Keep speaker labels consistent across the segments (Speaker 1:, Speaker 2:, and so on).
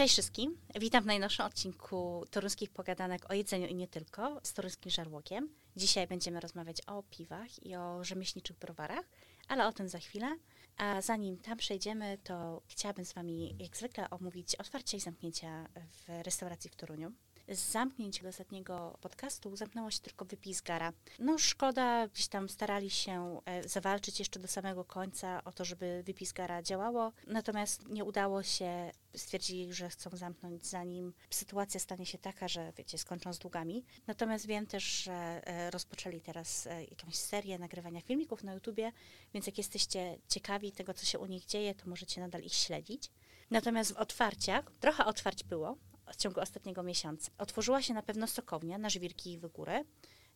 Speaker 1: Cześć wszystkim. Witam w najnowszym odcinku Toruńskich Pogadanek o jedzeniu i nie tylko z Toruńskim Żarłokiem. Dzisiaj będziemy rozmawiać o piwach i o rzemieślniczych browarach, ale o tym za chwilę. A zanim tam przejdziemy, to chciałabym z Wami jak zwykle omówić otwarcie i zamknięcia w restauracji w Toruniu. Z zamknięć ostatniego podcastu zamknęło się tylko wypis gara. No szkoda, gdzieś tam starali się e, zawalczyć jeszcze do samego końca o to, żeby wypis gara działało, natomiast nie udało się. Stwierdzili, że chcą zamknąć zanim sytuacja stanie się taka, że wiecie, skończą z długami. Natomiast wiem też, że e, rozpoczęli teraz e, jakąś serię nagrywania filmików na YouTubie, więc jak jesteście ciekawi tego, co się u nich dzieje, to możecie nadal ich śledzić. Natomiast w otwarciach, trochę otwarć było, w ciągu ostatniego miesiąca. Otworzyła się na pewno sokownia na Żwirki i Wygóry.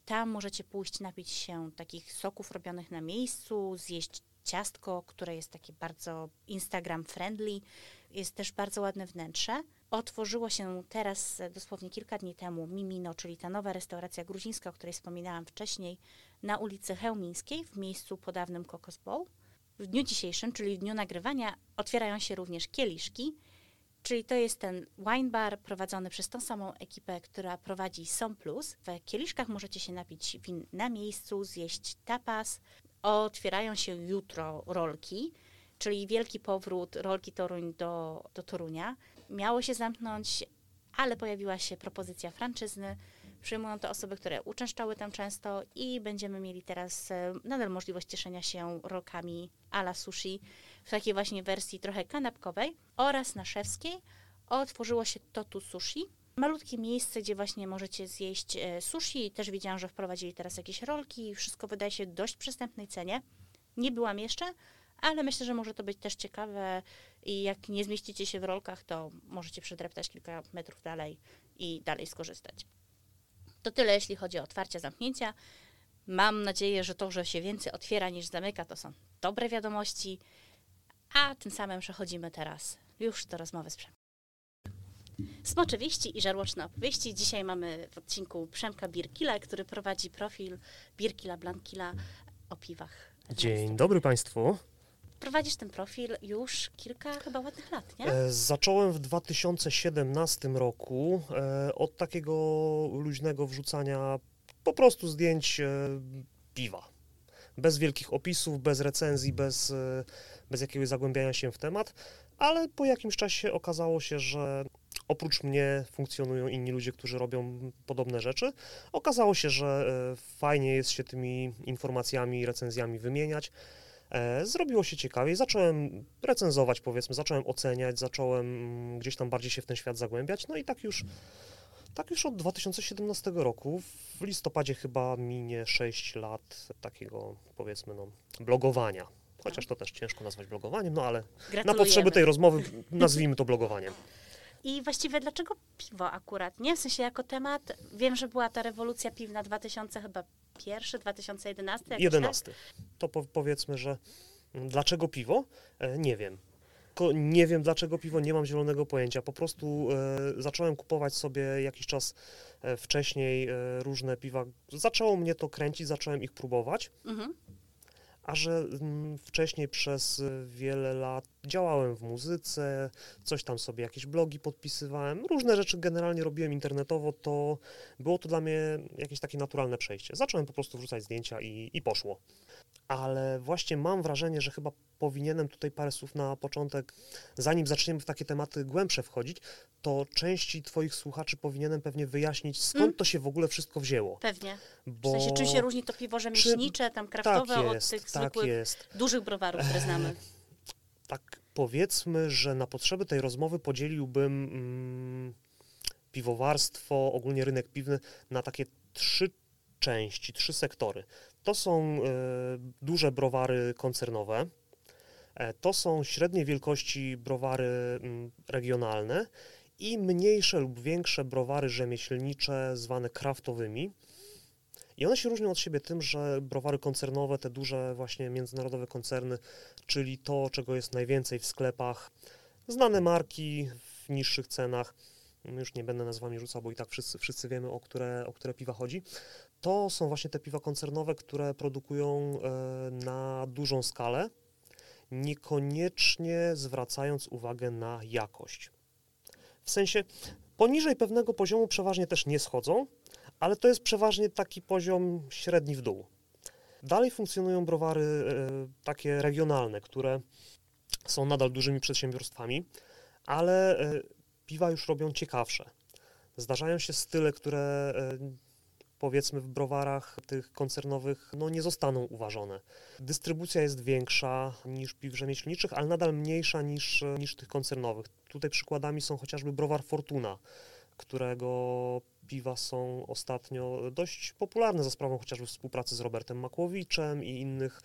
Speaker 1: Tam możecie pójść napić się takich soków robionych na miejscu, zjeść ciastko, które jest takie bardzo Instagram friendly. Jest też bardzo ładne wnętrze. Otworzyło się teraz, dosłownie kilka dni temu, Mimino, czyli ta nowa restauracja gruzińska, o której wspominałam wcześniej, na ulicy Chełmińskiej, w miejscu po dawnym Kokos Bowl. W dniu dzisiejszym, czyli w dniu nagrywania, otwierają się również kieliszki Czyli to jest ten wine bar prowadzony przez tą samą ekipę, która prowadzi Som Plus. W kieliszkach możecie się napić win na miejscu, zjeść tapas. Otwierają się jutro rolki, czyli wielki powrót rolki Toruń do, do Torunia. Miało się zamknąć, ale pojawiła się propozycja franczyzny. Przyjmują to osoby, które uczęszczały tam często i będziemy mieli teraz e, nadal możliwość cieszenia się rolkami a la sushi w takiej właśnie wersji trochę kanapkowej oraz na Szewskiej otworzyło się Totu Sushi. Malutkie miejsce, gdzie właśnie możecie zjeść e, sushi. Też widziałam, że wprowadzili teraz jakieś rolki. Wszystko wydaje się dość przystępnej cenie. Nie byłam jeszcze, ale myślę, że może to być też ciekawe i jak nie zmieścicie się w rolkach, to możecie przedreptać kilka metrów dalej i dalej skorzystać. To tyle, jeśli chodzi o otwarcia, zamknięcia. Mam nadzieję, że to, że się więcej otwiera niż zamyka, to są dobre wiadomości. A tym samym przechodzimy teraz już do rozmowy z Przemkiem. Smoczywiści i żarłoczne opowieści. Dzisiaj mamy w odcinku Przemka Birkila, który prowadzi profil Birkila Blankila o piwach.
Speaker 2: Dzień dobry Państwu.
Speaker 1: Prowadzisz ten profil już kilka chyba ładnych lat, nie?
Speaker 2: E, zacząłem w 2017 roku e, od takiego luźnego wrzucania po prostu zdjęć e, piwa. Bez wielkich opisów, bez recenzji, bez, e, bez jakiegoś zagłębiania się w temat, ale po jakimś czasie okazało się, że oprócz mnie funkcjonują inni ludzie, którzy robią podobne rzeczy. Okazało się, że e, fajnie jest się tymi informacjami, recenzjami wymieniać. Zrobiło się ciekawiej, zacząłem recenzować, powiedzmy, zacząłem oceniać, zacząłem mm, gdzieś tam bardziej się w ten świat zagłębiać, no i tak już tak już od 2017 roku, w listopadzie chyba minie 6 lat takiego, powiedzmy, no, blogowania. Chociaż to też ciężko nazwać blogowaniem, no ale na potrzeby tej rozmowy nazwijmy to blogowaniem.
Speaker 1: I właściwie dlaczego piwo akurat? Nie w sensie jako temat. Wiem, że była ta rewolucja piwna 2000 chyba pierwszy, 2011.
Speaker 2: 11. Tak? To po, powiedzmy, że dlaczego piwo? E, nie wiem nie wiem dlaczego piwo, nie mam zielonego pojęcia. Po prostu e, zacząłem kupować sobie jakiś czas e, wcześniej różne piwa. Zaczęło mnie to kręcić, zacząłem ich próbować. Mhm. A że mm, wcześniej przez wiele lat działałem w muzyce, coś tam sobie jakieś blogi podpisywałem, różne rzeczy generalnie robiłem internetowo, to było to dla mnie jakieś takie naturalne przejście. Zacząłem po prostu wrzucać zdjęcia i, i poszło ale właśnie mam wrażenie, że chyba powinienem tutaj parę słów na początek, zanim zaczniemy w takie tematy głębsze wchodzić, to części Twoich słuchaczy powinienem pewnie wyjaśnić, skąd mm. to się w ogóle wszystko wzięło.
Speaker 1: Pewnie. Bo... W sensie, czym się różni to piwo rzemieślnicze, tam kraftowe tak jest, od tych tak zwykłych, jest. dużych browarów, które znamy?
Speaker 2: Tak, powiedzmy, że na potrzeby tej rozmowy podzieliłbym mm, piwowarstwo, ogólnie rynek piwny na takie trzy części, trzy sektory. To są e, duże browary koncernowe, e, to są średniej wielkości browary mm, regionalne i mniejsze lub większe browary rzemieślnicze zwane kraftowymi. I one się różnią od siebie tym, że browary koncernowe, te duże właśnie międzynarodowe koncerny, czyli to, czego jest najwięcej w sklepach, znane marki w niższych cenach, już nie będę nazwami rzucał, bo i tak wszyscy, wszyscy wiemy, o które, o które piwa chodzi to są właśnie te piwa koncernowe, które produkują e, na dużą skalę, niekoniecznie zwracając uwagę na jakość. W sensie poniżej pewnego poziomu przeważnie też nie schodzą, ale to jest przeważnie taki poziom średni w dół. Dalej funkcjonują browary e, takie regionalne, które są nadal dużymi przedsiębiorstwami, ale e, piwa już robią ciekawsze. Zdarzają się style, które e, powiedzmy w browarach tych koncernowych no, nie zostaną uważone. Dystrybucja jest większa niż piw rzemieślniczych, ale nadal mniejsza niż, niż tych koncernowych. Tutaj przykładami są chociażby browar Fortuna, którego piwa są ostatnio dość popularne za sprawą chociażby współpracy z Robertem Makłowiczem i innych,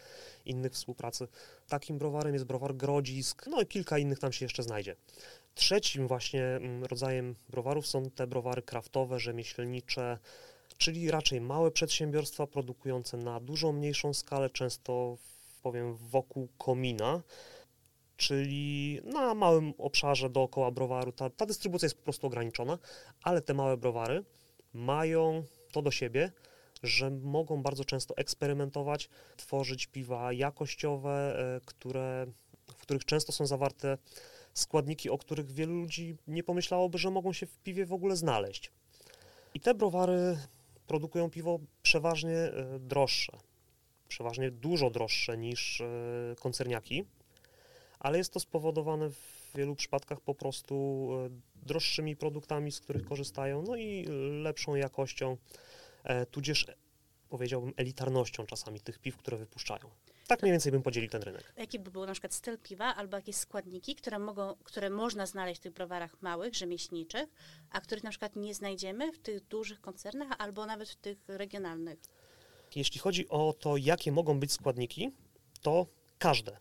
Speaker 2: innych współpracy. Takim browarem jest browar Grodzisk, no i kilka innych tam się jeszcze znajdzie. Trzecim właśnie mm, rodzajem browarów są te browary kraftowe, rzemieślnicze, czyli raczej małe przedsiębiorstwa produkujące na dużo mniejszą skalę, często powiem wokół komina, czyli na małym obszarze dookoła browaru. Ta, ta dystrybucja jest po prostu ograniczona, ale te małe browary mają to do siebie, że mogą bardzo często eksperymentować, tworzyć piwa jakościowe, e, które, w których często są zawarte składniki, o których wielu ludzi nie pomyślałoby, że mogą się w piwie w ogóle znaleźć. I te browary produkują piwo przeważnie e, droższe, przeważnie dużo droższe niż e, koncerniaki, ale jest to spowodowane w wielu przypadkach po prostu e, droższymi produktami, z których korzystają, no i lepszą jakością, tudzież powiedziałbym elitarnością czasami tych piw, które wypuszczają. Tak mniej więcej bym podzielił ten rynek.
Speaker 1: Jaki by był na przykład styl piwa albo jakieś składniki, które, mogą, które można znaleźć w tych browarach małych, rzemieślniczych, a których na przykład nie znajdziemy w tych dużych koncernach albo nawet w tych regionalnych?
Speaker 2: Jeśli chodzi o to, jakie mogą być składniki, to każde.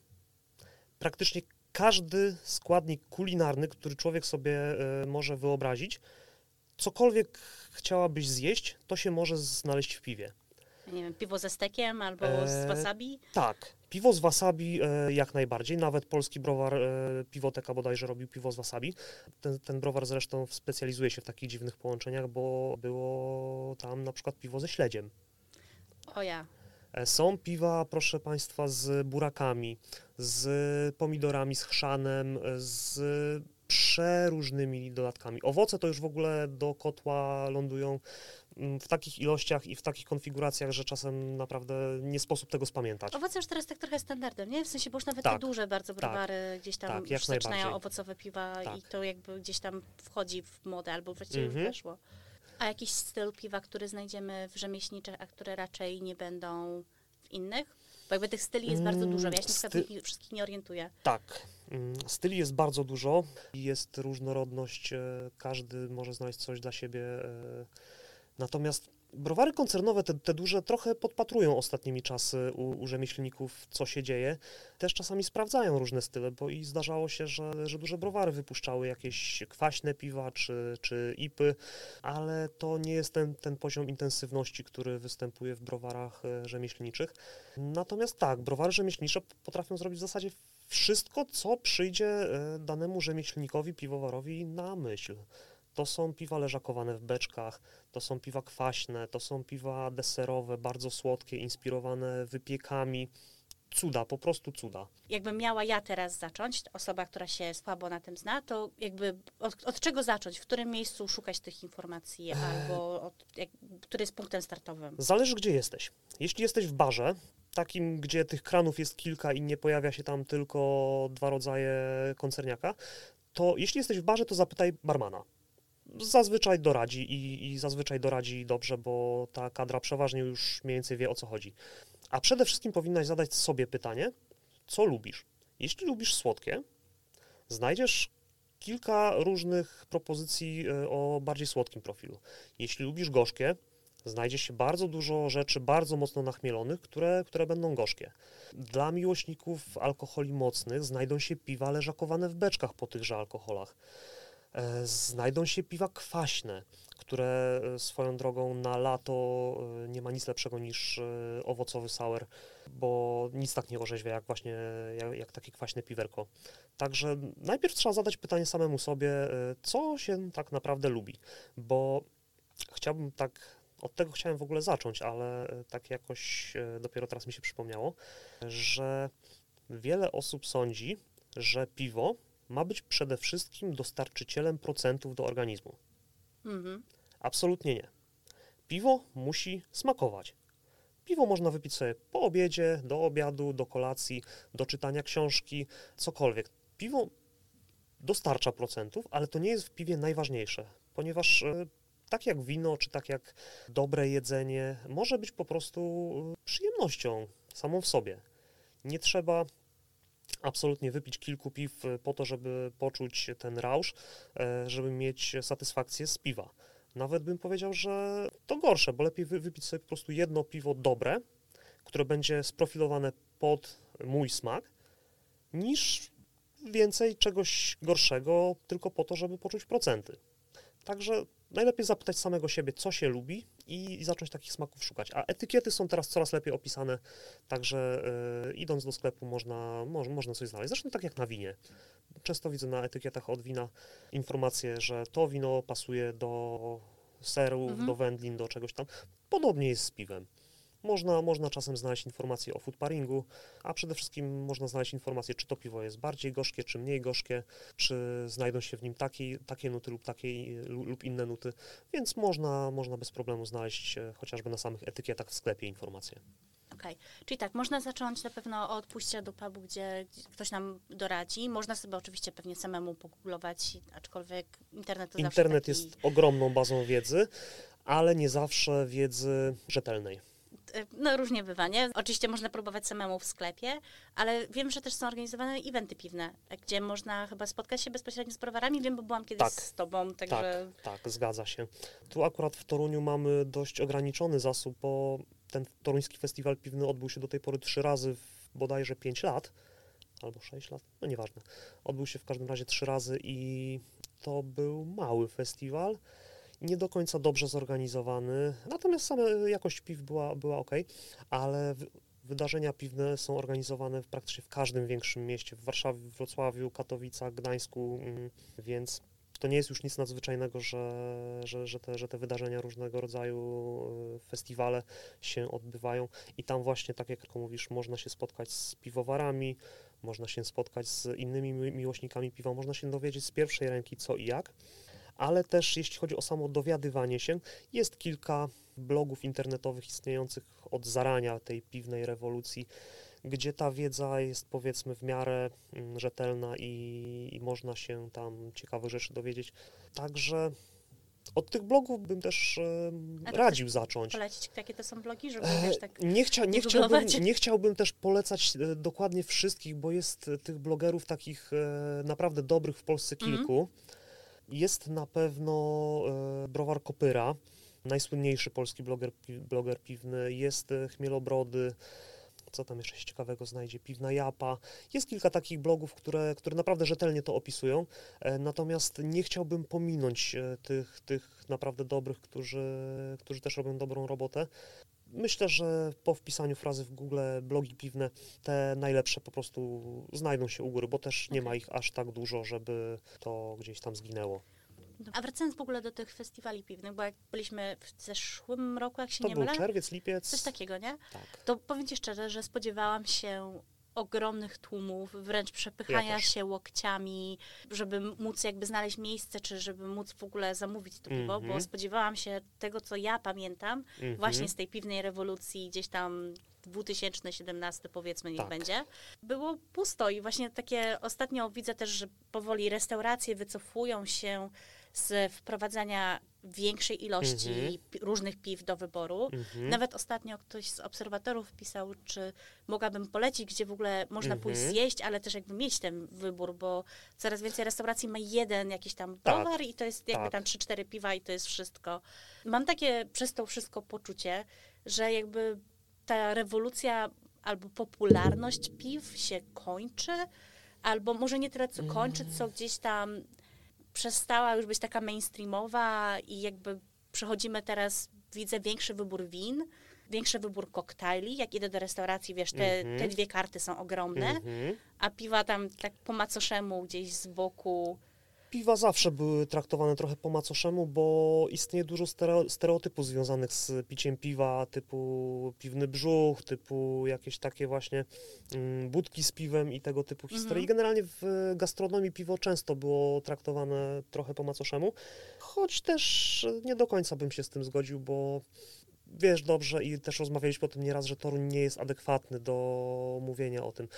Speaker 2: Praktycznie każdy składnik kulinarny, który człowiek sobie y, może wyobrazić, cokolwiek chciałabyś zjeść, to się może znaleźć w piwie
Speaker 1: nie wiem, piwo ze stekiem albo z e, wasabi?
Speaker 2: Tak, piwo z wasabi e, jak najbardziej. Nawet polski browar e, Piwoteka bodajże robił piwo z wasabi. Ten, ten browar zresztą specjalizuje się w takich dziwnych połączeniach, bo było tam na przykład piwo ze śledziem.
Speaker 1: O ja.
Speaker 2: E, są piwa, proszę Państwa, z burakami, z pomidorami, z chrzanem, z przeróżnymi dodatkami. Owoce to już w ogóle do kotła lądują mm, w takich ilościach i w takich konfiguracjach, że czasem naprawdę nie sposób tego spamiętać.
Speaker 1: Owoce już teraz tak trochę standardem, nie? W sensie, bo już nawet tak, te duże bardzo tak. browary tak, gdzieś tam tak, już zaczynają owocowe piwa tak. i to jakby gdzieś tam wchodzi w modę albo właściwie mhm. weszło. A jakiś styl piwa, który znajdziemy w rzemieślniczych, a które raczej nie będą w innych? Bo jakby tych styli jest bardzo dużo, ja się Sty... na wszystkich nie orientuję.
Speaker 2: Tak, mm, styli jest bardzo dużo, jest różnorodność, e, każdy może znaleźć coś dla siebie. E, natomiast browary koncernowe, te, te, duże, trochę podpatrują ostatnimi czasy u, u, rzemieślników, co się dzieje. Też czasami sprawdzają różne style, bo i zdarzało się, że, że duże browary wypuszczały jakieś kwaśne piwa czy, czy ipy, ale to nie jest ten, ten poziom intensywności, który występuje w browarach e, rzemieślniczych. Natomiast tak, browary rzemieślnicze potrafią zrobić w zasadzie wszystko, co przyjdzie e, danemu rzemieślnikowi, piwowarowi na myśl. To są piwa leżakowane w beczkach, to są piwa kwaśne, to są piwa deserowe, bardzo słodkie, inspirowane wypiekami. Cuda, po prostu cuda.
Speaker 1: Jakbym miała ja teraz zacząć, osoba, która się słabo na tym zna, to jakby od, od czego zacząć? W którym miejscu szukać tych informacji albo od, jak, który jest punktem startowym?
Speaker 2: Zależy, gdzie jesteś. Jeśli jesteś w barze, takim, gdzie tych kranów jest kilka i nie pojawia się tam tylko dwa rodzaje koncerniaka, to jeśli jesteś w barze, to zapytaj barmana zazwyczaj doradzi i, i zazwyczaj doradzi dobrze, bo ta kadra przeważnie już mniej więcej wie o co chodzi. A przede wszystkim powinnaś zadać sobie pytanie, co lubisz. Jeśli lubisz słodkie, znajdziesz kilka różnych propozycji e, o bardziej słodkim profilu. Jeśli lubisz gorzkie, znajdzie się bardzo dużo rzeczy bardzo mocno nachmielonych, które, które będą gorzkie. Dla miłośników alkoholi mocnych znajdą się piwa leżakowane w beczkach po tychże alkoholach. E, znajdą się piwa kwaśne, które e, swoją drogą na lato e, nie ma nic lepszego niż owocowy sour, bo nic tak nie orzeźwia jak właśnie jak, jak takie kwaśne piwerko. Także najpierw trzeba zadać pytanie samemu sobie, co się tak naprawdę lubi, bo chciałbym tak od tego chciałem w ogóle zacząć, ale tak jakoś dopiero teraz mi się przypomniało, że wiele osób sądzi, że piwo ma być przede wszystkim dostarczycielem procentów do organizmu.
Speaker 1: Mhm.
Speaker 2: Absolutnie nie. Piwo musi smakować. Piwo można wypić sobie po obiedzie, do obiadu, do kolacji, do czytania książki, cokolwiek. Piwo dostarcza procentów, ale to nie jest w piwie najważniejsze, ponieważ e, tak jak wino, czy tak jak dobre jedzenie, może być po prostu e, przyjemnością samą w sobie. Nie trzeba absolutnie wypić kilku piw e, po to, żeby poczuć ten rausz, żeby mieć satysfakcję z piwa. Nawet bym powiedział, że to gorsze, bo lepiej wypić sobie po prostu jedno piwo dobre, które będzie sprofilowane pod mój smak, niż więcej czegoś gorszego tylko po to, żeby poczuć procenty. Także najlepiej zapytać samego siebie, co się lubi i, i zacząć takich smaków szukać. A etykiety są teraz coraz lepiej opisane, także y, idąc do sklepu można, mo, można coś znaleźć. Zresztą tak jak na winie. Często widzę na etykietach od wina informacje, że to wino pasuje do serów, mhm. do wędlin, do czegoś tam. Podobnie jest z piwem. Można, można czasem znaleźć informacje o food pairingu, a przede wszystkim można znaleźć informacje, czy to piwo jest bardziej gorzkie, czy mniej gorzkie, czy znajdą się w nim takie, takie nuty lub, lub inne nuty, więc można, można bez problemu znaleźć chociażby na samych etykietach w sklepie informacje.
Speaker 1: Okej, okay. czyli tak, można zacząć na pewno od pójścia do pubu, gdzie ktoś nam doradzi. Można sobie oczywiście pewnie samemu pogooglować, aczkolwiek internet to
Speaker 2: Internet
Speaker 1: taki...
Speaker 2: jest ogromną bazą wiedzy, ale nie zawsze wiedzy rzetelnej.
Speaker 1: E, no różnie bywa, nie? Oczywiście można próbować samemu w sklepie, ale wiem, że też są organizowane eventy piwne, gdzie można chyba spotkać się bezpośrednio z browarami. Wiem, bo byłam kiedyś tak, z tobą, także...
Speaker 2: Tak, tak, zgadza się. Tu akurat w Toruniu mamy dość ograniczony zasób, bo ten toruński festiwal piwny odbył się do tej pory trzy razy w bodajże pięć lat, albo sześć lat, no nieważne. Odbył się w każdym razie trzy razy i to był mały festiwal nie do końca dobrze zorganizowany, natomiast sama jakość piw była, była ok, ale wydarzenia piwne są organizowane praktycznie w każdym większym mieście, w Warszawie, Wrocławiu, Katowicach, Gdańsku, mm, więc to nie jest już nic nadzwyczajnego, że, że, że, te, że te wydarzenia różnego rodzaju, e, festiwale się odbywają. I tam właśnie, tak jak mówisz, można się spotkać z piwowarami, można się spotkać z innymi miłośnikami piwa, można się dowiedzieć z pierwszej ręki co i jak ale też jeśli chodzi o samo dowiadywanie się, jest kilka blogów internetowych istniejących od zarania tej piwnej rewolucji, gdzie ta wiedza jest powiedzmy w miarę mm, rzetelna i, i można się tam ciekawe rzeczy dowiedzieć. Także od tych blogów bym też e, radził zacząć.
Speaker 1: Polecić, jakie to są blogi, żeby e, tak
Speaker 2: nie, chcia, nie, chciałbym, nie chciałbym też polecać e, dokładnie wszystkich, bo jest tych blogerów takich e, naprawdę dobrych w Polsce mhm. kilku. Mm. Jest na pewno e, browar Kopyra, najsłynniejszy polski bloger, bloger piwny. Jest e, Chmielobrody, co tam jeszcze się ciekawego znajdzie, Piwna Japa. Jest kilka takich blogów, które, które naprawdę rzetelnie to opisują, e, natomiast nie chciałbym pominąć tych, tych naprawdę dobrych, którzy, którzy też robią dobrą robotę. Myślę, że po wpisaniu frazy w Google blogi piwne, te najlepsze po prostu znajdą się u góry, bo też nie okay. ma ich aż tak dużo, żeby to gdzieś tam zginęło.
Speaker 1: A wracając w ogóle do tych festiwali piwnych, bo jak byliśmy w zeszłym roku, jak się
Speaker 2: to
Speaker 1: nie
Speaker 2: był
Speaker 1: mylę.
Speaker 2: czerwiec, lipiec.
Speaker 1: Coś takiego, nie?
Speaker 2: Tak.
Speaker 1: To powiem Ci szczerze, że spodziewałam się ogromnych tłumów, wręcz przepychania ja się łokciami, żeby móc jakby znaleźć miejsce, czy żeby móc w ogóle zamówić to piwo, mm -hmm. bo mhm. spodziewałam się tego, co ja pamiętam, mm -hmm. właśnie z tej piwnej rewolucji gdzieś tam 2017 powiedzmy niech tak. będzie, było pusto i właśnie takie ostatnio widzę też, że powoli restauracje wycofują się z wprowadzania większej ilości mm -hmm. różnych piw do wyboru. Mm -hmm. Nawet ostatnio ktoś z obserwatorów pisał, czy mogłabym polecić, gdzie w ogóle można mm -hmm. pójść zjeść, ale też jakby mieć ten wybór, bo coraz więcej restauracji ma jeden jakiś tam browar tak. i to jest jakby tak. tam 3-4 piwa i to jest wszystko. Mam takie przez to wszystko poczucie, że jakby ta rewolucja albo popularność piw się kończy, albo może nie tyle co kończy, co gdzieś tam przestała już być taka mainstreamowa i jakby przechodzimy teraz, widzę większy wybór win, większy wybór koktajli. Jak idę do restauracji, wiesz, te, mm -hmm. te dwie karty są ogromne, mm -hmm. a piwa tam tak po macoszemu gdzieś z boku
Speaker 2: Piwa zawsze były traktowane trochę po macoszemu, bo istnieje dużo stereotypów związanych z piciem piwa, typu piwny brzuch, typu jakieś takie właśnie mm, budki z piwem i tego typu historie. Mhm. Generalnie w gastronomii piwo często było traktowane trochę po macoszemu, choć też nie do końca bym się z tym zgodził, bo wiesz dobrze i też rozmawialiśmy o tym nieraz, że Toruń nie jest adekwatny do mówienia o tym.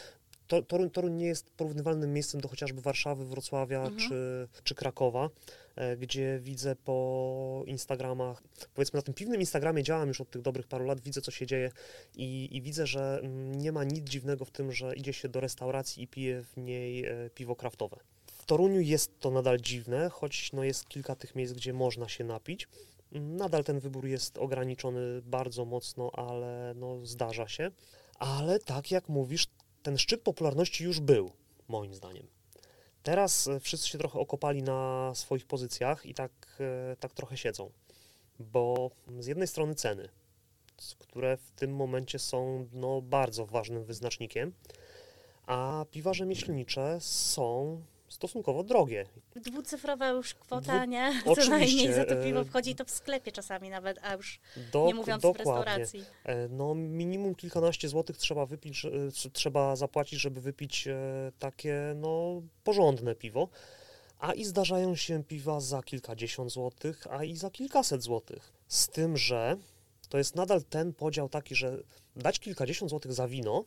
Speaker 2: Toruń, Toruń nie jest porównywalnym miejscem do chociażby Warszawy, Wrocławia mhm. czy, czy Krakowa, e, gdzie widzę po Instagramach, powiedzmy na tym piwnym Instagramie działam już od tych dobrych paru lat, widzę co się dzieje i, i widzę, że mm, nie ma nic dziwnego w tym, że idzie się do restauracji i pije w niej e, piwo kraftowe. W Toruniu jest to nadal dziwne, choć no, jest kilka tych miejsc, gdzie można się napić. Nadal ten wybór jest ograniczony bardzo mocno, ale no, zdarza się. Ale tak jak mówisz, ten szczyt popularności już był, moim zdaniem. Teraz e, wszyscy się trochę okopali na swoich pozycjach i tak, e, tak trochę siedzą, bo z jednej strony ceny, które w tym momencie są no, bardzo ważnym wyznacznikiem, a piwa rzemieślnicze są stosunkowo drogie.
Speaker 1: Dwucyfrowa już kwota, Dwu... nie? Co Oczywiście. najmniej za to piwo e, wchodzi to w sklepie czasami nawet, a już do, nie mówiąc dokładnie. w restauracji.
Speaker 2: E, no minimum kilkanaście złotych trzeba wypić, trzeba zapłacić, żeby wypić e, takie no porządne piwo. A i zdarzają się piwa za kilkadziesiąt złotych, a i za kilkaset złotych. Z tym, że to jest nadal ten podział taki, że dać kilkadziesiąt złotych za wino,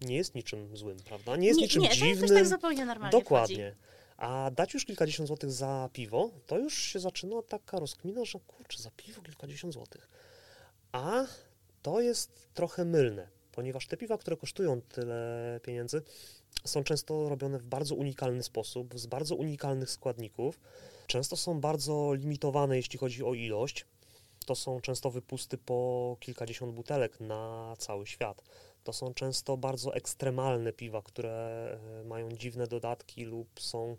Speaker 2: nie jest niczym złym, prawda? Nie jest nie, niczym
Speaker 1: nie,
Speaker 2: dziwnym.
Speaker 1: Nie, to tak zupełnie normalnie
Speaker 2: Dokładnie. A dać już kilkadziesiąt złotych za piwo, to już się zaczyna taka rozkmina, że kurczę, za piwo kilkadziesiąt złotych. A to jest trochę mylne, ponieważ te piwa, które kosztują tyle pieniędzy, są często robione w bardzo unikalny sposób, z bardzo unikalnych składników. Często są bardzo limitowane, jeśli chodzi o ilość. To są często wypusty po kilkadziesiąt butelek na cały świat. To są często bardzo ekstremalne piwa, które e, mają dziwne dodatki lub są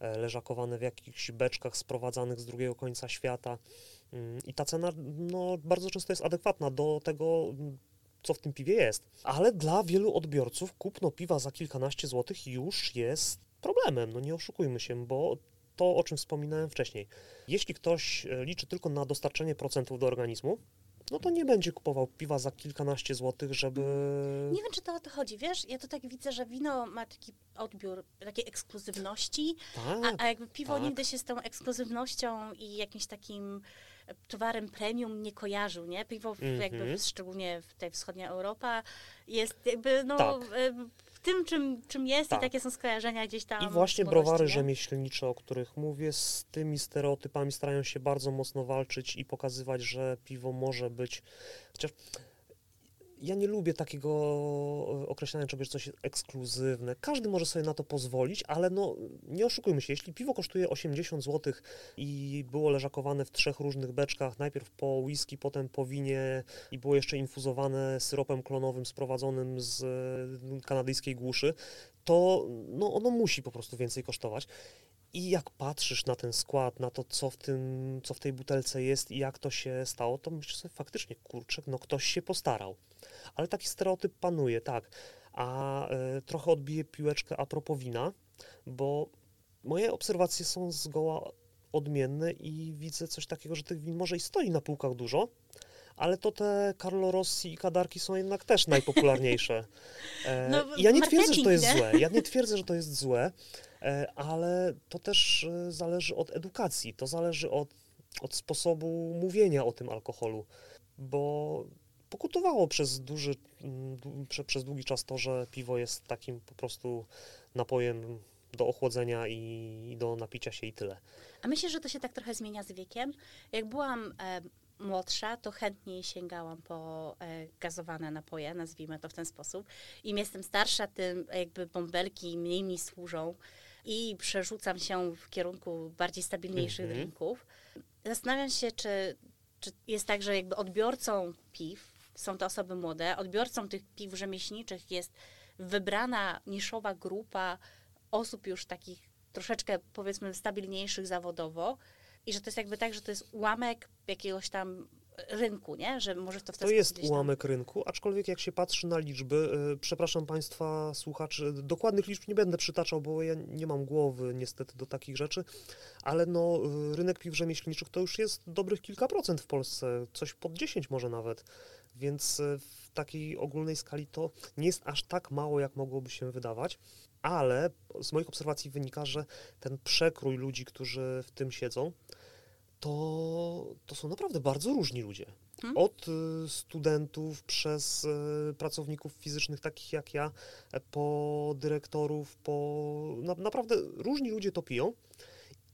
Speaker 2: e, leżakowane w jakichś beczkach sprowadzanych z drugiego końca świata. Mm, I ta cena no, bardzo często jest adekwatna do tego, co w tym piwie jest. Ale dla wielu odbiorców kupno piwa za kilkanaście złotych już jest problemem. No nie oszukujmy się, bo to, o czym wspominałem wcześniej. Jeśli ktoś e, liczy tylko na dostarczenie procentów do organizmu, no to nie będzie kupował piwa za kilkanaście złotych, żeby...
Speaker 1: Nie wiem, czy to o to chodzi, wiesz? Ja to tak widzę, że wino ma taki odbiór takiej ekskluzywności, tak, a, a jakby piwo tak. nigdy się z tą ekskluzywnością i jakimś takim towarem premium nie kojarzył, nie? Piwo mm -hmm. jakby szczególnie w tej wschodnia Europa jest jakby no... Tak tym, czym, czym jest tak. i takie są skojarzenia gdzieś tam.
Speaker 2: I właśnie browary nie? rzemieślnicze, o których mówię, z tymi stereotypami starają się bardzo mocno walczyć i pokazywać, że piwo może być, chociaż ja nie lubię takiego e, określania czegoś, coś ekskluzywne. Każdy może sobie na to pozwolić, ale no nie oszukujmy się, jeśli piwo kosztuje 80 zł i było leżakowane w trzech różnych beczkach, najpierw po whisky, potem po winie i było jeszcze infuzowane syropem klonowym sprowadzonym z e, kanadyjskiej głuszy, to no, ono musi po prostu więcej kosztować. I jak patrzysz na ten skład, na to, co w, tym, co w tej butelce jest i jak to się stało, to myślisz sobie faktycznie, kurczę, no ktoś się postarał. Ale taki stereotyp panuje, tak. A y, trochę odbiję piłeczkę a propos wina, bo moje obserwacje są zgoła odmienne i widzę coś takiego, że tych win może i stoi na półkach dużo, ale to te Carlo Rossi i Kadarki są jednak też najpopularniejsze. E, no, ja nie twierdzę, że to jest złe. Ja nie twierdzę, że to jest złe, ale to też e, zależy od edukacji, to zależy od, od sposobu mówienia o tym alkoholu, bo pokutowało przez duży, prze, przez długi czas to, że piwo jest takim po prostu napojem do ochłodzenia i do napicia się i tyle.
Speaker 1: A myślę, że to się tak trochę zmienia z wiekiem. Jak byłam e, młodsza, to chętniej sięgałam po e, gazowane napoje, nazwijmy to w ten sposób. Im jestem starsza, tym jakby bąbelki mniej mi służą i przerzucam się w kierunku bardziej stabilniejszych mm -hmm. drinków. Zastanawiam się, czy, czy jest tak, że jakby odbiorcą piw są to osoby młode, odbiorcą tych piw rzemieślniczych jest wybrana niszowa grupa osób już takich troszeczkę powiedzmy stabilniejszych zawodowo, i że to jest jakby tak, że to jest ułamek jakiegoś tam rynku, nie? Że może to w ten
Speaker 2: To jest
Speaker 1: gdzieś tam-
Speaker 2: ułamek rynku, aczkolwiek jak się patrzy na liczby, y, przepraszam Państwa słuchaczy, dokładnych liczb nie będę przytaczał, bo ja nie mam głowy niestety do takich rzeczy, ale no, y, rynek piw rzemieślniczych to już jest dobrych kilka procent w Polsce, coś pod 10 może nawet, więc y, w takiej ogólnej skali to nie jest aż tak mało, jak mogłoby się wydawać, ale z moich obserwacji wynika, że ten przekrój ludzi, którzy w tym siedzą, to, to są naprawdę bardzo różni ludzie.
Speaker 1: Hmm?
Speaker 2: Od y, studentów przez y, pracowników fizycznych takich jak ja, po dyrektorów, po na, naprawdę różni ludzie to piją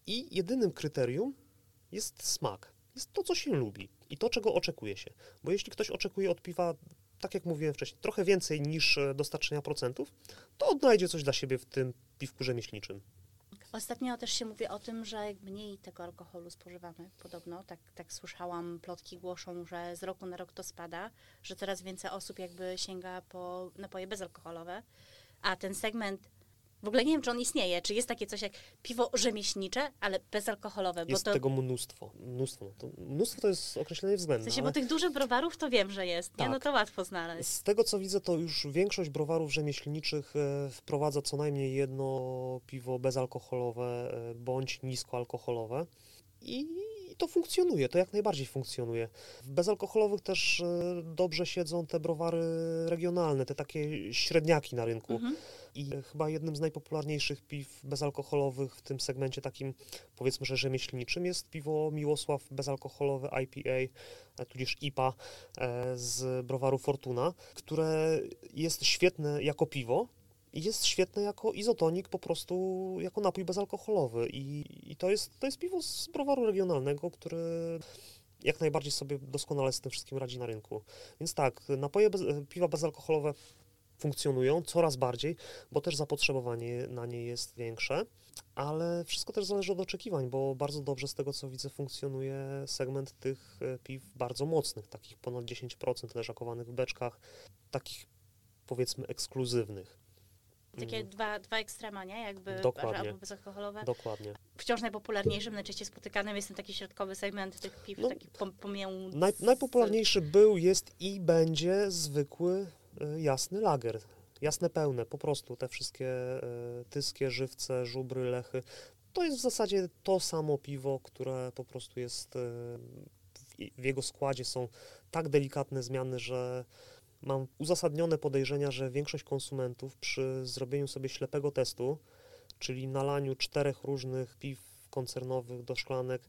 Speaker 2: i jedynym kryterium jest smak. Jest to, co się lubi i to, czego oczekuje się. Bo jeśli ktoś oczekuje od piwa, tak jak mówiłem wcześniej, trochę więcej niż e, dostarczenia procentów, to odnajdzie coś dla siebie w tym piwku rzemieślniczym.
Speaker 1: Ostatnio też się mówi o tym, że mniej tego alkoholu spożywamy, podobno. Tak, tak słyszałam, plotki głoszą, że z roku na rok to spada, że coraz więcej osób jakby sięga po napoje bezalkoholowe, a ten segment, w ogóle nie wiem, czy on istnieje, czy jest takie coś jak piwo rzemieślnicze, ale bezalkoholowe,
Speaker 2: Jest
Speaker 1: to...
Speaker 2: tego mnóstwo. Mnóstwo. To, mnóstwo to jest określenie
Speaker 1: W
Speaker 2: względne.
Speaker 1: sensie,
Speaker 2: ale-
Speaker 1: bo tych dużych browarów to wiem, że jest, nie? No
Speaker 2: Tak.
Speaker 1: to łatwo znaleźć.
Speaker 2: Z tego co widzę, to już większość browarów rzemieślniczych e, wprowadza co najmniej jedno piwo bezalkoholowe e, bądź niskoalkoholowe. I to funkcjonuje, to jak najbardziej funkcjonuje. W bezalkoholowych też e, dobrze siedzą te browary regionalne, te takie średniaki na rynku.
Speaker 1: Mhm.
Speaker 2: I chyba jednym z najpopularniejszych piw bezalkoholowych w tym segmencie takim, powiedzmy, że rzemieślniczym jest piwo Miłosław bezalkoholowe IPA, tudzież IPA e, z browaru Fortuna, które jest świetne jako piwo i jest świetne jako izotonik, po prostu jako napój bezalkoholowy. I, i to, jest, to jest piwo z browaru regionalnego, który jak najbardziej sobie doskonale z tym wszystkim radzi na rynku. Więc tak, napoje bez, piwa bezalkoholowe funkcjonują coraz bardziej, bo też zapotrzebowanie na nie jest większe, ale wszystko też zależy od oczekiwań, bo bardzo dobrze z tego co widzę funkcjonuje segment tych e, piw bardzo mocnych, takich ponad 10% leżakowanych w beczkach, takich powiedzmy ekskluzywnych.
Speaker 1: Takie
Speaker 2: Mm,
Speaker 1: dwa, dwa ekstrema, nie? Jakby
Speaker 2: Dokładnie.
Speaker 1: albo bezalkoholowe.
Speaker 2: Dokładnie.
Speaker 1: Wciąż najpopularniejszym, najczęściej spotykanym jest ten taki środkowy segment tych piw,
Speaker 2: No,
Speaker 1: pomiędzy...
Speaker 2: Naj, najpopularniejszy był, jest i będzie zwykły e, jasny lager. Jasne pełne, po prostu te wszystkie e, tyskie, żywce, żubry, lechy. To jest w zasadzie to samo piwo, które po prostu jest e, w jego składzie są tak delikatne zmiany, że mam uzasadnione podejrzenia, że większość konsumentów przy zrobieniu sobie ślepego testu, czyli nalaniu czterech różnych piw koncernowych do szklanek,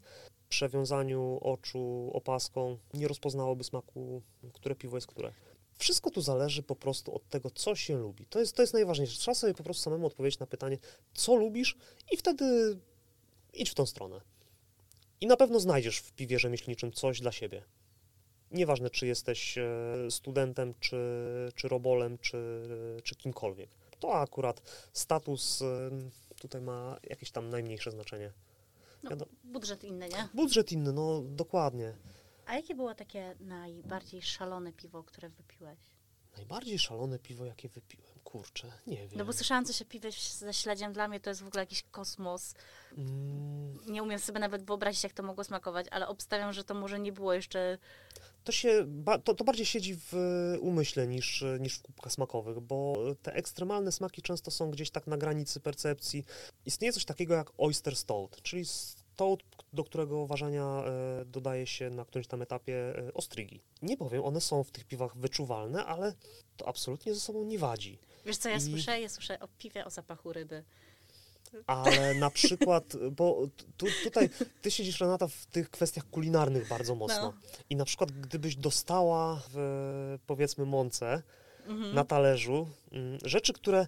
Speaker 2: przewiązaniu oczu opaską, nie rozpoznałoby smaku, które piwo jest które. Wszystko tu zależy po prostu od tego, co się lubi. To jest, to jest najważniejsze. Trzeba sobie po prostu samemu odpowiedzieć na pytanie, co lubisz i wtedy idź w tą stronę. I na pewno znajdziesz w piwie rzemieślniczym coś dla siebie. Nieważne, czy jesteś e, studentem, czy, czy robolem, czy, czy kimkolwiek. To akurat status tutaj ma jakieś tam najmniejsze znaczenie.
Speaker 1: No, budżet inny, nie?
Speaker 2: Budżet inny, no dokładnie.
Speaker 1: A jakie było takie najbardziej szalone piwo, które wypiłeś?
Speaker 2: Najbardziej szalone piwo, jakie wypiłem, kurczę, nie wiem.
Speaker 1: No bo słyszałam coś o piwie ze śledziem. Dla mnie to jest w ogóle jakiś kosmos.
Speaker 2: Mm,
Speaker 1: Nie umiem sobie nawet wyobrazić, jak to mogło smakować, ale obstawiam, że to może nie było jeszcze...
Speaker 2: to się, to, to bardziej siedzi w umyśle niż, niż w kubkach smakowych, bo te ekstremalne smaki często są gdzieś tak na granicy percepcji. Istnieje coś takiego jak oyster stout, czyli stout, do którego ważenia e, dodaje się na którymś tam etapie e, ostrygi. Nie powiem, one są w tych piwach wyczuwalne, ale to absolutnie ze sobą nie wadzi.
Speaker 1: Wiesz co ja
Speaker 2: I-
Speaker 1: słyszę? Ja słyszę o piwie o zapachu ryby.
Speaker 2: Ale na przykład, bo tu, tutaj ty siedzisz, Renata, w tych kwestiach kulinarnych bardzo mocno.
Speaker 1: No.
Speaker 2: I na przykład, gdybyś dostała w, powiedzmy, mące
Speaker 1: Mhm.
Speaker 2: na talerzu mm, rzeczy, które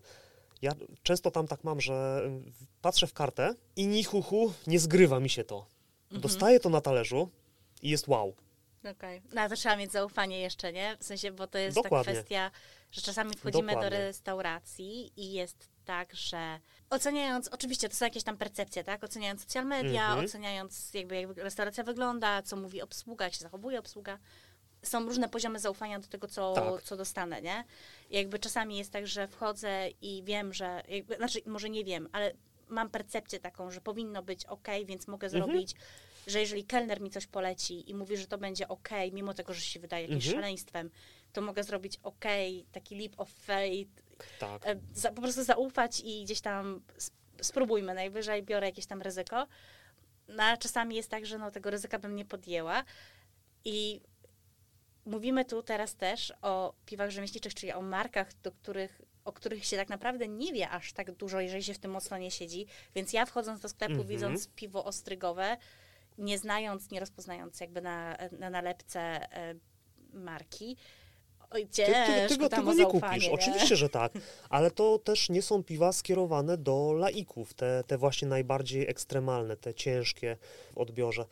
Speaker 2: ja często tam tak mam, że mm, patrzę w kartę i ni hu, hu nie zgrywa mi się to.
Speaker 1: Mhm.
Speaker 2: Dostaję to na talerzu i jest wow.
Speaker 1: Okej. No ale to trzeba mieć zaufanie jeszcze, nie? W sensie, bo to jest
Speaker 2: Dokładnie.
Speaker 1: ta kwestia, że czasami wchodzimy
Speaker 2: Dokładnie.
Speaker 1: do restauracji i jest tak, że oceniając, oczywiście to są jakieś tam percepcje, tak? Oceniając social media,
Speaker 2: Mhm.
Speaker 1: oceniając jakby jak restauracja wygląda, co mówi obsługa, jak się zachowuje obsługa. Są różne poziomy zaufania do tego, co,
Speaker 2: Tak.
Speaker 1: co dostanę, nie? Jakby czasami jest tak, że wchodzę i wiem, że, jakby, znaczy może nie wiem, ale mam percepcję taką, że powinno być ok, więc mogę
Speaker 2: Mhm.
Speaker 1: zrobić że jeżeli kelner mi coś poleci i mówi, że to będzie ok, mimo tego, że się wydaje jakimś
Speaker 2: Mhm.
Speaker 1: szaleństwem, to mogę zrobić ok, taki leap of faith,
Speaker 2: Tak.
Speaker 1: e, za, po prostu zaufać i gdzieś tam sp- spróbujmy, najwyżej biorę jakieś tam ryzyko. No, a czasami jest tak, że no, tego ryzyka bym nie podjęła i mówimy tu teraz też o piwach rzemieślniczych, czyli o markach, do których, o których się tak naprawdę nie wie aż tak dużo, jeżeli się w tym mocno nie siedzi. Więc ja wchodząc do sklepu,
Speaker 2: Mhm.
Speaker 1: widząc piwo ostrygowe, nie znając, nie rozpoznając jakby na, na nalepce e, marki, oj,
Speaker 2: Ty, ty, ty, go,
Speaker 1: tam
Speaker 2: ty go
Speaker 1: o
Speaker 2: nie kupisz.
Speaker 1: nie?
Speaker 2: Oczywiście, że tak. Ale to też nie są piwa skierowane do laików, te, te właśnie najbardziej ekstremalne, te ciężkie w odbiorze.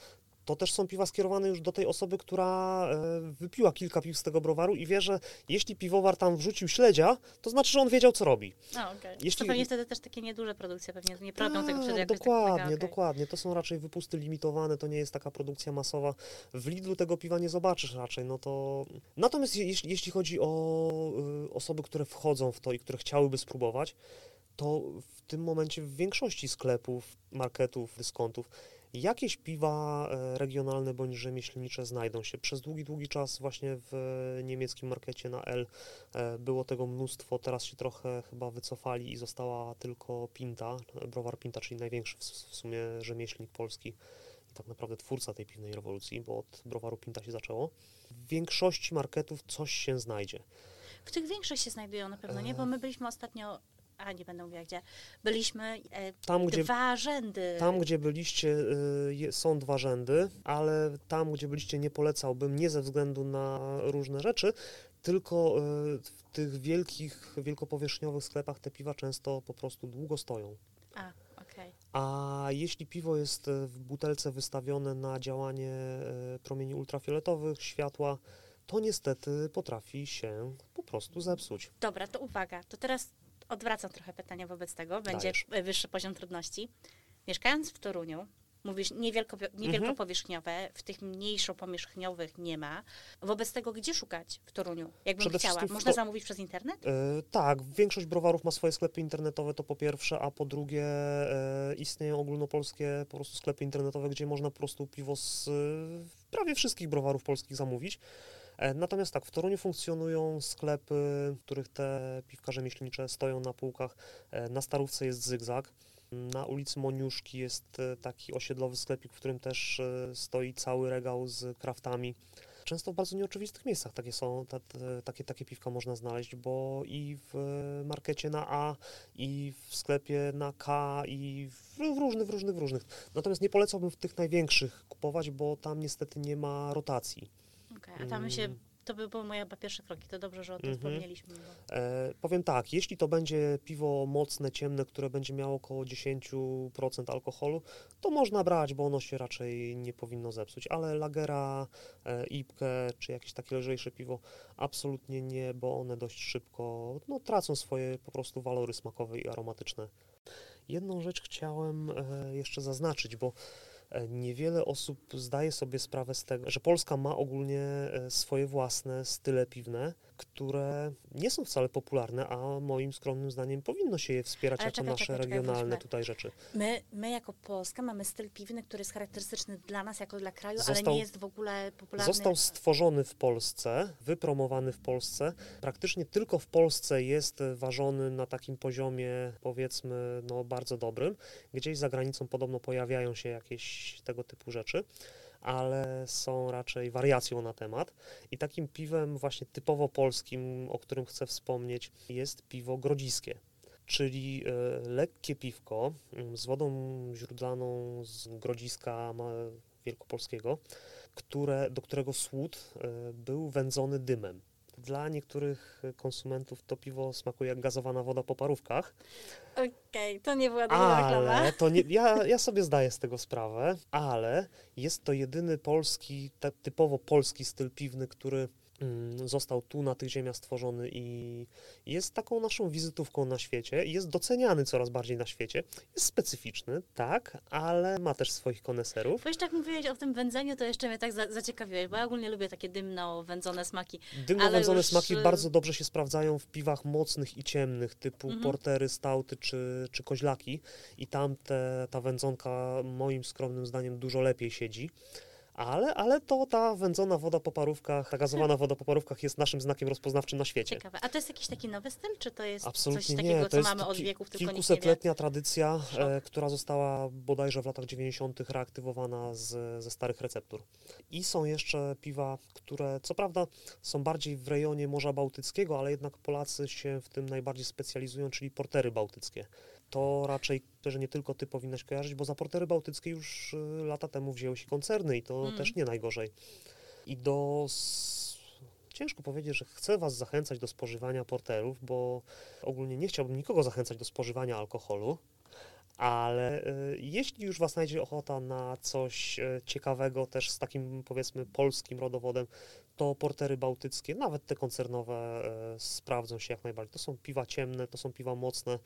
Speaker 2: To też są piwa skierowane już do tej osoby, która e, wypiła kilka piw z tego browaru i wie, że jeśli piwowar tam wrzucił śledzia, to znaczy, że on wiedział, co robi.
Speaker 1: No, okay.
Speaker 2: Jeśli-
Speaker 1: To pewnie wtedy też takie nieduże produkcje, pewnie nie robią tego wtedy
Speaker 2: Tak, dokładnie,
Speaker 1: tak mega, okej.
Speaker 2: dokładnie. To są raczej wypusty limitowane, to nie jest taka produkcja masowa. W Lidlu tego piwa nie zobaczysz raczej, no to... Natomiast je- jeśli, jeśli chodzi o y, osoby, które wchodzą w to i które chciałyby spróbować, to w tym momencie w większości sklepów, marketów, dyskontów jakieś piwa e, regionalne bądź rzemieślnicze znajdą się. Przez długi, długi czas właśnie w e, niemieckim markecie na L e, było tego mnóstwo, teraz się trochę chyba wycofali i została tylko Pinta, browar Pinta, czyli największy w, sumie rzemieślnik polski i tak naprawdę twórca tej piwnej rewolucji, bo od browaru Pinta się zaczęło. W większości marketów coś się znajdzie.
Speaker 1: W tych większych się znajdują na pewno, nie? Bo my byliśmy ostatnio, a nie będę mówiła gdzie, byliśmy e,
Speaker 2: Tam, gdzie
Speaker 1: dwa rzędy.
Speaker 2: Tam, gdzie byliście, y, są dwa rzędy, ale tam, gdzie byliście, nie polecałbym nie ze względu na różne rzeczy, tylko y, w tych wielkich, wielkopowierzchniowych sklepach te piwa często po prostu długo stoją.
Speaker 1: A, okej.
Speaker 2: A jeśli piwo jest y, w butelce wystawione na działanie y, promieni ultrafioletowych, światła, to niestety potrafi się po prostu zepsuć.
Speaker 1: Dobra, to uwaga. To teraz odwracam trochę pytania wobec tego. Będzie
Speaker 2: Dajesz.
Speaker 1: wyższy poziom trudności. Mieszkając w Toruniu, mówisz niewielko,
Speaker 2: Mhm.
Speaker 1: niewielkopowierzchniowe, w tych mniejszo powierzchniowych nie ma. Wobec tego, gdzie szukać w Toruniu? Jakbym
Speaker 2: Przede
Speaker 1: chciała. Można
Speaker 2: to-
Speaker 1: zamówić przez internet?
Speaker 2: E, tak, większość browarów ma swoje sklepy internetowe, to po pierwsze, a po drugie e, istnieją ogólnopolskie po prostu sklepy internetowe, gdzie można po prostu piwo z e, prawie wszystkich browarów polskich zamówić. E, Natomiast tak, w Toruniu funkcjonują sklepy, w których te piwka rzemieślnicze stoją na półkach. E, Na Starówce jest Zygzak. Na ulicy Moniuszki jest e, taki osiedlowy sklepik, w którym też stoi cały regał z kraftami. Często w bardzo nieoczywistych miejscach takie są, te, takie, takie piwka można znaleźć, bo i w markecie na A, i w sklepie na K, i w, w różnych, w różnych, w różnych. Natomiast nie polecałbym w tych największych kupować, bo tam niestety nie ma rotacji.
Speaker 1: Okej, a tam się,
Speaker 2: Mm.
Speaker 1: to by były moje chyba pierwsze kroki. To dobrze, że o tym
Speaker 2: Mhm.
Speaker 1: wspomnieliśmy. Bo...
Speaker 2: E, powiem tak, jeśli to będzie piwo mocne, ciemne, które będzie miało około 10% alkoholu, to można brać, bo ono się raczej nie powinno zepsuć, ale lagera, e, ipkę czy jakieś takie lżejsze piwo absolutnie nie, bo one dość szybko no, tracą swoje po prostu walory smakowe i aromatyczne. Jedną rzecz chciałem e, jeszcze zaznaczyć, bo niewiele osób zdaje sobie sprawę z tego, że Polska ma ogólnie e, swoje własne style piwne, które nie są wcale popularne, a moim skromnym zdaniem powinno się je wspierać
Speaker 1: Ale
Speaker 2: jako
Speaker 1: czekaj,
Speaker 2: nasze
Speaker 1: czekaj,
Speaker 2: regionalne tutaj rzeczy.
Speaker 1: My, my jako Polska mamy styl piwny, który jest charakterystyczny dla nas jako dla kraju, ale
Speaker 2: Został-
Speaker 1: nie jest w ogóle popularny.
Speaker 2: Został stworzony w Polsce, wypromowany w Polsce. Praktycznie tylko w Polsce jest ważony na takim poziomie, powiedzmy, no bardzo dobrym. Gdzieś za granicą podobno pojawiają się jakieś tego typu rzeczy, ale są raczej wariacją na temat. I takim piwem właśnie typowo polskim, o którym chcę wspomnieć, jest piwo grodziskie. Czyli e, lekkie piwko mm, z wodą źródlaną z grodziska wielkopolskiego, które, do którego słód e, był wędzony dymem. Dla niektórych konsumentów to piwo smakuje jak gazowana woda po parówkach,
Speaker 1: Okej, to nie była dobra reklama.
Speaker 2: to nie, ja, ja sobie zdaję z tego sprawę, ale jest to jedyny polski, typowo polski styl piwny, który został tu na tych ziemiach stworzony i jest taką naszą wizytówką na świecie. Jest doceniany coraz bardziej na świecie. Jest specyficzny, tak, ale ma też swoich koneserów.
Speaker 1: Bo jeszcze jak mówiłeś o tym wędzeniu, to jeszcze mnie tak za zaciekawiłeś, bo ja ogólnie lubię takie dymno wędzone smaki.
Speaker 2: Dymno
Speaker 1: Ale
Speaker 2: wędzone
Speaker 1: już,
Speaker 2: smaki bardzo dobrze się sprawdzają w piwach mocnych i ciemnych, typu
Speaker 1: Mhm.
Speaker 2: portery, stauty czy, czy koźlaki. I tam te, ta wędzonka moim skromnym zdaniem dużo lepiej siedzi. Ale, ale to ta wędzona woda po parówkach, ta gazowana woda po parówkach jest naszym znakiem rozpoznawczym na świecie.
Speaker 1: Ciekawe. A to jest jakiś taki nowy styl, czy to jest
Speaker 2: Absolutnie
Speaker 1: coś takiego,
Speaker 2: nie. To
Speaker 1: co mamy od wieków, tylko
Speaker 2: kilkusetletnia tradycja, e, która została bodajże w latach 90. reaktywowana z, ze starych receptur. I są jeszcze piwa, które co prawda są bardziej w rejonie Morza Bałtyckiego, ale jednak Polacy się w tym najbardziej specjalizują, czyli portery bałtyckie. To raczej że nie tylko ty powinnaś kojarzyć, bo za portery bałtyckie już e, lata temu wzięły się koncerny i to
Speaker 1: Mm.
Speaker 2: też nie najgorzej. I do ciężko powiedzieć, że chcę Was zachęcać do spożywania porterów, bo ogólnie nie chciałbym nikogo zachęcać do spożywania alkoholu, ale y, jeśli już Was znajdzie ochota na coś y, ciekawego, też z takim powiedzmy polskim rodowodem, to portery bałtyckie, nawet te koncernowe, y, sprawdzą się jak najbardziej. To są piwa ciemne, to są piwa mocne,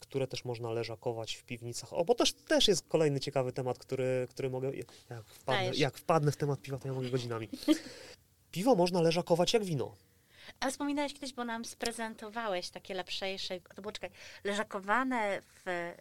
Speaker 2: które też można leżakować w piwnicach. O, bo też, też jest kolejny ciekawy temat, który, który mogę. Jak wpadnę, jak wpadnę w temat piwa, to ja mogę godzinami. Piwo można leżakować jak wino.
Speaker 1: Ale wspominałeś kiedyś, bo nam sprezentowałeś takie lepszejsze, to było, czekaj, leżakowane w,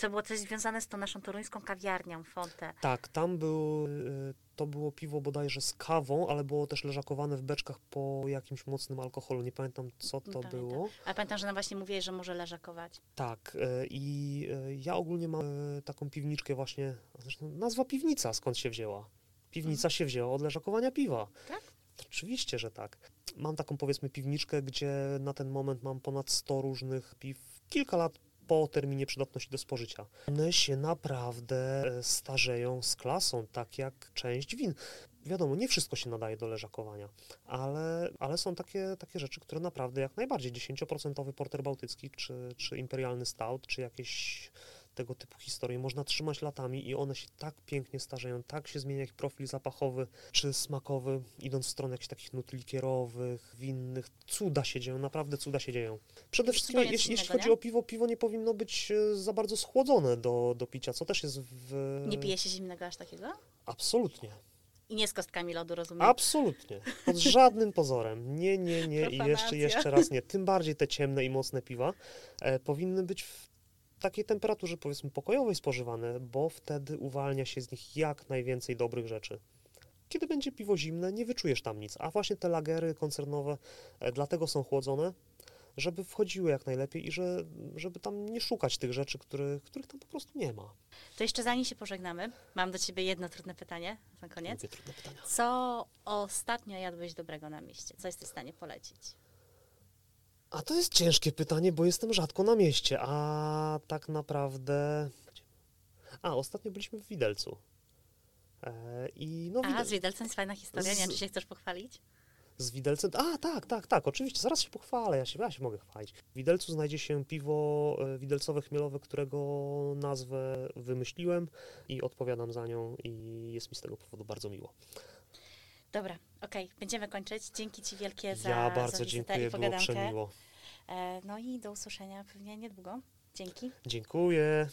Speaker 1: co było coś związane z tą naszą toruńską kawiarnią Fonte.
Speaker 2: Tak, tam był, y, to było piwo bodajże z kawą, ale było też leżakowane w beczkach po jakimś mocnym alkoholu. Nie pamiętam, co to
Speaker 1: Pamiętam.
Speaker 2: było.
Speaker 1: A pamiętam, że nam właśnie mówiłeś, że może leżakować.
Speaker 2: Tak, y, i y, ja ogólnie mam taką piwniczkę właśnie, zresztą nazwa piwnica skąd się wzięła. Piwnica się wzięła od leżakowania piwa.
Speaker 1: Tak?
Speaker 2: Oczywiście, że tak. Mam taką powiedzmy piwniczkę, gdzie na ten moment mam ponad 100 różnych piw, kilka lat po terminie przydatności do spożycia. One się naprawdę e, starzeją z klasą, tak jak część win. Wiadomo, nie wszystko się nadaje do leżakowania, ale, ale są takie, takie rzeczy, które naprawdę jak najbardziej 10% porter bałtycki, czy, czy imperialny stout, czy jakieś tego typu historie można trzymać latami i one się tak pięknie starzeją, tak się zmienia ich profil zapachowy czy smakowy, idąc w stronę jakichś takich nut likierowych, winnych. Cuda się dzieją, naprawdę cuda się dzieją. Przede wszystkim, jeśli, jeśli chodzi
Speaker 1: nie?
Speaker 2: o piwo, piwo nie powinno być e, za bardzo schłodzone do, do picia, co też jest w...
Speaker 1: Nie pije się zimnego aż takiego?
Speaker 2: Absolutnie.
Speaker 1: I nie z kostkami lodu, rozumiem.
Speaker 2: Absolutnie. Pod żadnym pozorem. Nie, nie, nie i jeszcze,
Speaker 1: Profanacja.
Speaker 2: jeszcze raz nie. Tym bardziej te ciemne i mocne piwa e, powinny być w takiej temperaturze powiedzmy pokojowej spożywane, bo wtedy uwalnia się z nich jak najwięcej dobrych rzeczy. Kiedy będzie piwo zimne, nie wyczujesz tam nic, a właśnie te lagery koncernowe e, dlatego są chłodzone, żeby wchodziły jak najlepiej i że, żeby tam nie szukać tych rzeczy, których, których tam po prostu nie ma.
Speaker 1: To jeszcze zanim się pożegnamy, mam do ciebie jedno trudne pytanie na koniec.
Speaker 2: Lubię trudne pytania.
Speaker 1: Co ostatnio jadłeś dobrego na mieście? Co jesteś w stanie polecić?
Speaker 2: A to jest ciężkie pytanie, bo jestem rzadko na mieście, a tak naprawdę... A, ostatnio byliśmy w Widelcu. E, I no,
Speaker 1: A,
Speaker 2: Widel...
Speaker 1: z Widelcem jest fajna historia, nie
Speaker 2: Z-
Speaker 1: czy się chcesz pochwalić?
Speaker 2: z Widelcem... A, tak, tak, tak, oczywiście, zaraz się pochwalę, ja się, ja się mogę chwalić. W Widelcu znajdzie się piwo e, widelcowe chmielowe, którego nazwę wymyśliłem i odpowiadam za nią i jest mi z tego powodu bardzo miło.
Speaker 1: Dobra, okej, będziemy kończyć. Dzięki Ci wielkie za,
Speaker 2: ja
Speaker 1: za
Speaker 2: bardzo
Speaker 1: wizytę
Speaker 2: dziękuję,
Speaker 1: i
Speaker 2: było
Speaker 1: pogadankę.
Speaker 2: przemiło.
Speaker 1: E, no i do usłyszenia pewnie niedługo. Dzięki.
Speaker 2: Dziękuję.